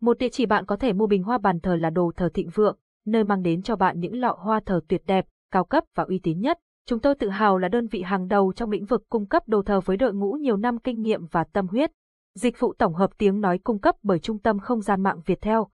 Một địa chỉ bạn có thể mua bình hoa bàn thờ là đồ thờ thịnh vượng, nơi mang đến cho bạn những lọ hoa thờ tuyệt đẹp, cao cấp và uy tín nhất. Chúng tôi tự hào là đơn vị hàng đầu trong lĩnh vực cung cấp đồ thờ với đội ngũ nhiều năm kinh nghiệm và tâm huyết. Dịch vụ tổng hợp tiếng nói cung cấp bởi Trung tâm Không gian mạng Việt Theo.